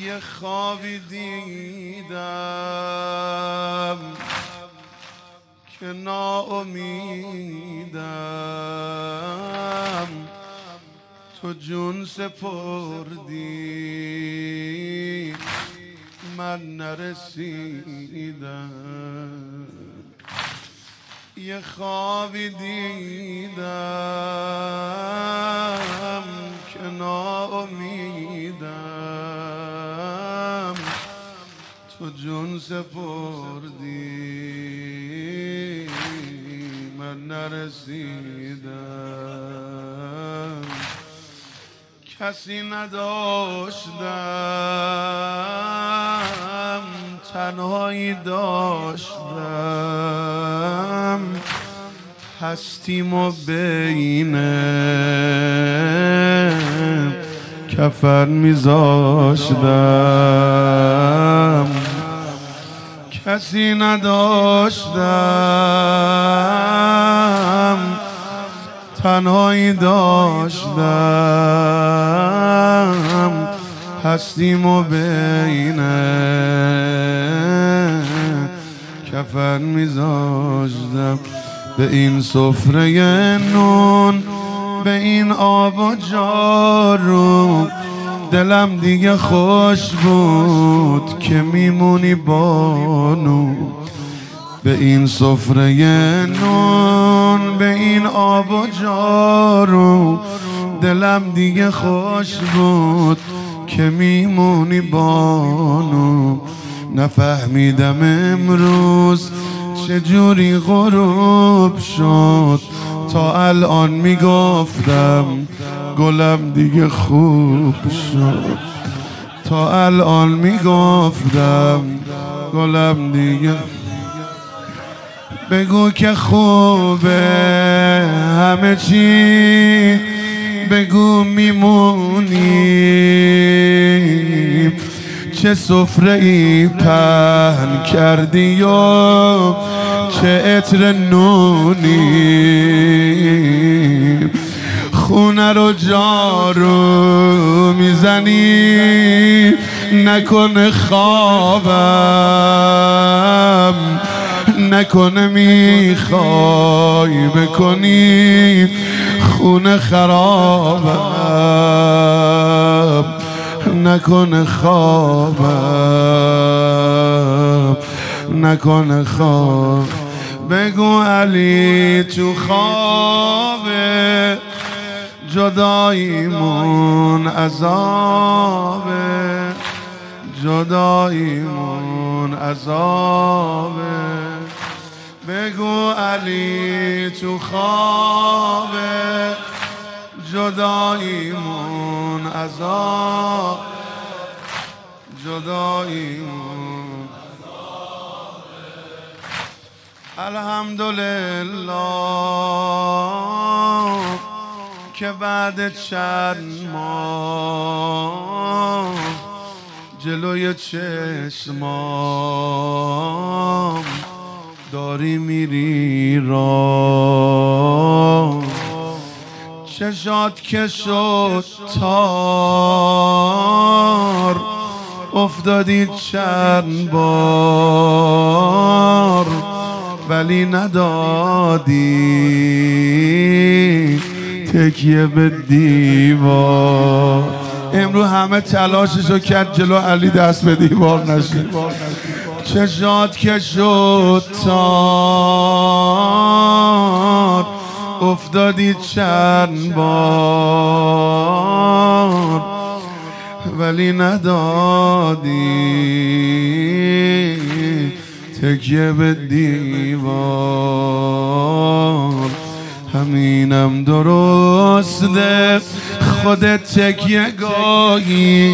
یه خوابی دیدم که ناامیدم. تو جون سپردی من نرسیدم. یه خوابی دیدم که ناامیدم. جون سپردی. من نرسیدم. کسی نداشتم. تنهایی داشتم. هستیم و بین کفن میذاشتم. کسی نداشتم. تنهایی داشتم. هستیم و بین کفن میذاشتم به این سفره نون به این آب و جارو. دلم دیگه خوش بود که میمونی بانو. به این سفره نون به این آب و جارو. دلم دیگه خوش بود که میمونی بانو. نفهمیدم امروز چجوری غروب شد. تا الان می‌گفتم گلم دیگه خوب شد. تا الان می‌گفتم گلم دیگه بگو که خوبه. همه چی بگو میمونی. چه سفره ای پهن کردی و چه عطر نونی خونه رو جارو می‌زنی نکنه خوابم نکنه می‌خوای بکنی خونه خرابم نکنه خوابم نکنه خواب بگو علی تو خوابه جداییمون عذابه جداییمون عذابه بگو علی تو خوابه جداییمون عذاب جداییمون الحمدلله که بعد چند ماه جلوی چشمام داری میری را چشات که شد تار افتادی چند بار. ولی ندادی. تکیه به دیوار. امرو همه تلاششو کرد جلو علی دست به دیوار نشه. چشات که شد تار. افتادی چند بار. ولی ندادی. تکیه به دیوار. همینم درسته. خودت تکیه گاهی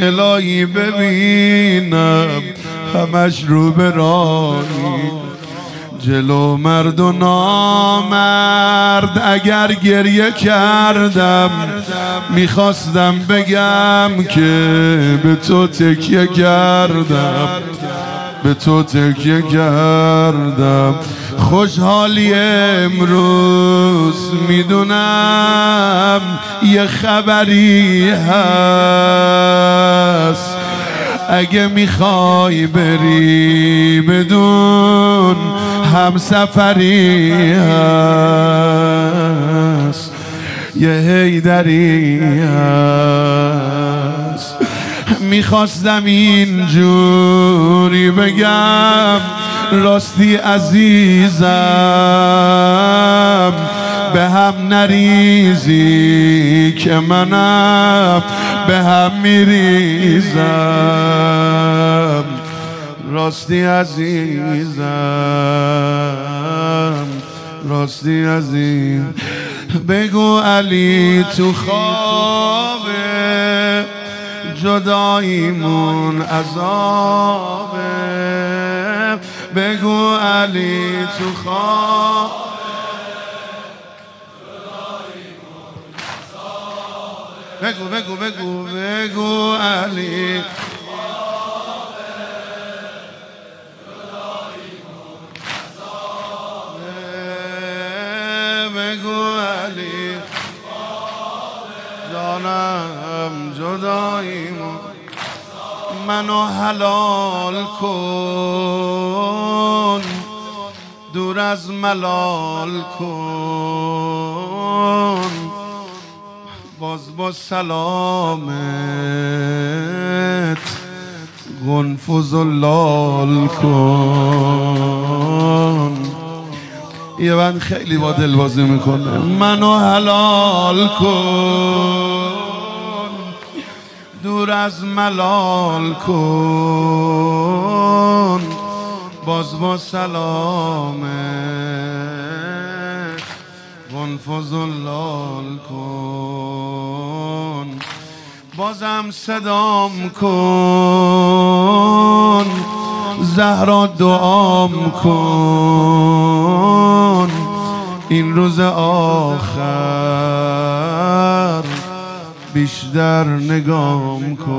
الهی ببینم. همش رو به جلو مرد و نامرد اگر گریه کردم می‌خواستم بگم که به تو تکیه کردم. به تو تکیه کردم. خوشحالی امروز می‌دونم یه خبری هست. اگه می‌خوای بری بدون همسفری هست. یه هیدری هست. می‌خواستم اینجوری بگم راستی عزیزم به هم نریزی که منم به هم میریزم. راستی عزیزم راستی عزیز بگو علی تو خوابه. جداییمون عذابه بگو علی تو خواب. بگو بگو بگو بگو علی. بگو علی. جانم. جداییمون منو حلال کن دور از ملال کن باز با سلامت غنفز و لال کن. یه من خیلی با دل بازی می‌کنه. منو حلال کن. دور از ملال کن. باز با سلامت غنفز و لال کن. بازم صدام کن. زهرا دعام کن. این روز آخر. بیشتر نگام کن.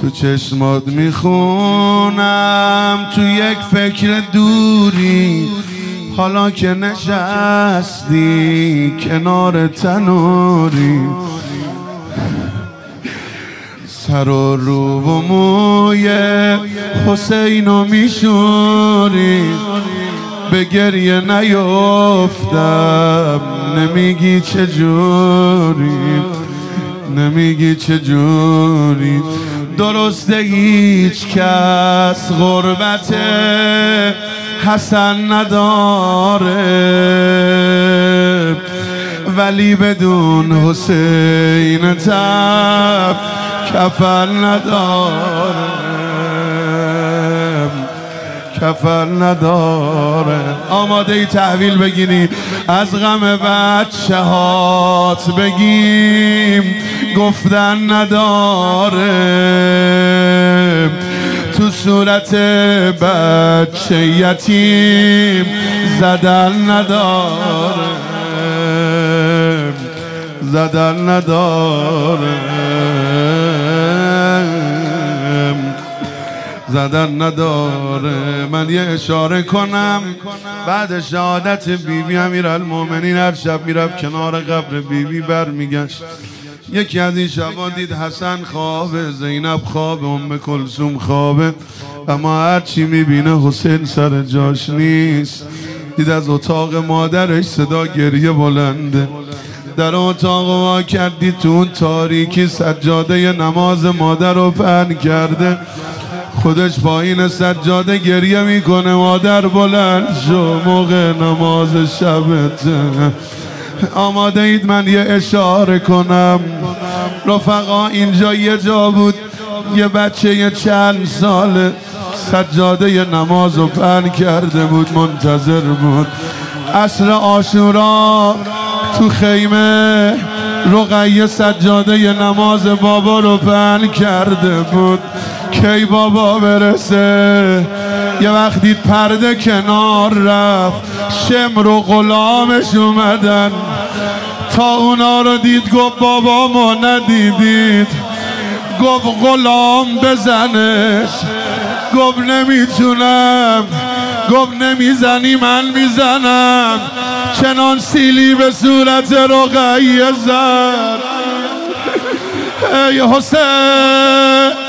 تو چشمات می‌خونم تو یک فکر دوری. حالا که نشستی کنار تنوری. سر و رو و موی حسینو میشوری. به گریه نیفتم نمیگی چجوری نمیگی چجوری درسته هیچ کس غربت حسن نداره. ولی بدون حسین تب کفن نداره. کفن نداره. آماده ای تحویل بگیری. از غم بچه هات بگیم گفتن نداره. تو صورت بچه یتیم زدن نداره. زدن نداره. زدن نداره. من یه اشاره کنم. بعد شهادت بیبی امیر المومنین هر شب می‌رفت کنار قبر بیبی برمیگشت. یکی از این شبا دید حسن خوابه زینب خوابه ام کلسوم خوابه. اما هرچی می‌بینه حسین سر جاش نیست. دید از اتاق مادرش صدا گریه بلنده. در اتاق وا کردی تو اون تاریکی سجاده نماز مادر رو پهن کرده. خودش پایین سجاده گریه می‌کنه. مادر بلند شو موقع نماز شبته آماده اید من یه اشاره کنم. رفقا اینجا یه جا بود. یه بچه یه چند ساله سجاده نماز رو پهن کرده بود منتظر بود. اصر آشورا تو خیمه رقیه سجاده نماز بابا رو پهن کرده بود. کی بابا برسه. یه وقت دید پرده کنار رفت شمر و غلامش اومدن. تا اونا رو دید گفت بابا ما ندیدید. گفت غلام بزنش. گفت نمی‌تونم. گفت نمی‌زنی من می‌زنم. چنان سیلی به صورت رقیه زد ای حسین.